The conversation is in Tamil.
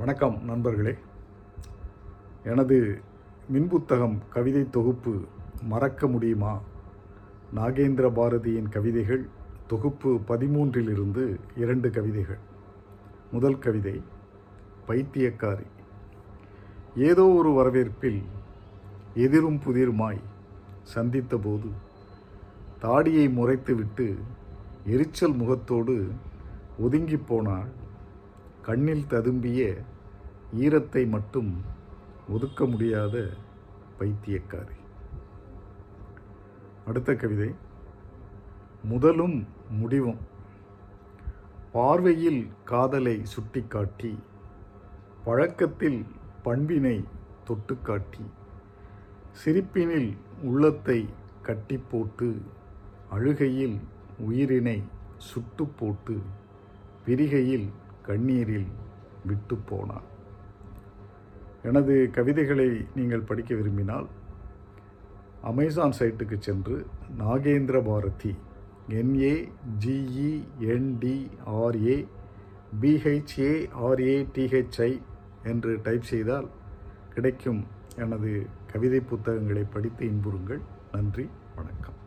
வணக்கம் நண்பர்களே. எனது மின்புத்தகம் கவிதை தொகுப்பு மறக்க முடியுமா? நாகேந்திர பாரதியின் கவிதைகள் தொகுப்பு பதிமூன்றிலிருந்து இரண்டு கவிதைகள். முதல் கவிதை பைத்தியக்காரி. ஏதோ ஒரு வரவேற்பில் எதிரும் புதிருமாய் சந்தித்தபோது தாடியை முறைத்துவிட்டு எரிச்சல் முகத்தோடு ஒதுங்கி போனாள் கண்ணில் ததும்பிய ஈரத்தை மட்டும் ஒதுக்க முடியாத பைத்தியக்காரி. அடுத்த கவிதை. முதலும் முடிவும். பார்வையில் காதலை சுட்டிக்காட்டி பழக்கத்தில் பண்பினை தொட்டுக்காட்டி சிரிப்பினில் உள்ளத்தை கட்டி போட்டு அழுகையில் உயிரினை சுட்டு போட்டு பிரிகையில் கண்ணீரில் விட்டு போனார். எனது கவிதைகளை நீங்கள் படிக்க விரும்பினால் அமேசான் சைட்டுக்கு சென்று நாகேந்திர பாரதி என்ஏ ஜிஇஎன்டிஆர்ஏ பிஹெச்ஏஆர்ஏடிஹெச்ஐ என்று டைப் செய்தால் கிடைக்கும் எனது கவிதை புத்தகங்களை படித்து இன்புறுங்கள். நன்றி வணக்கம்.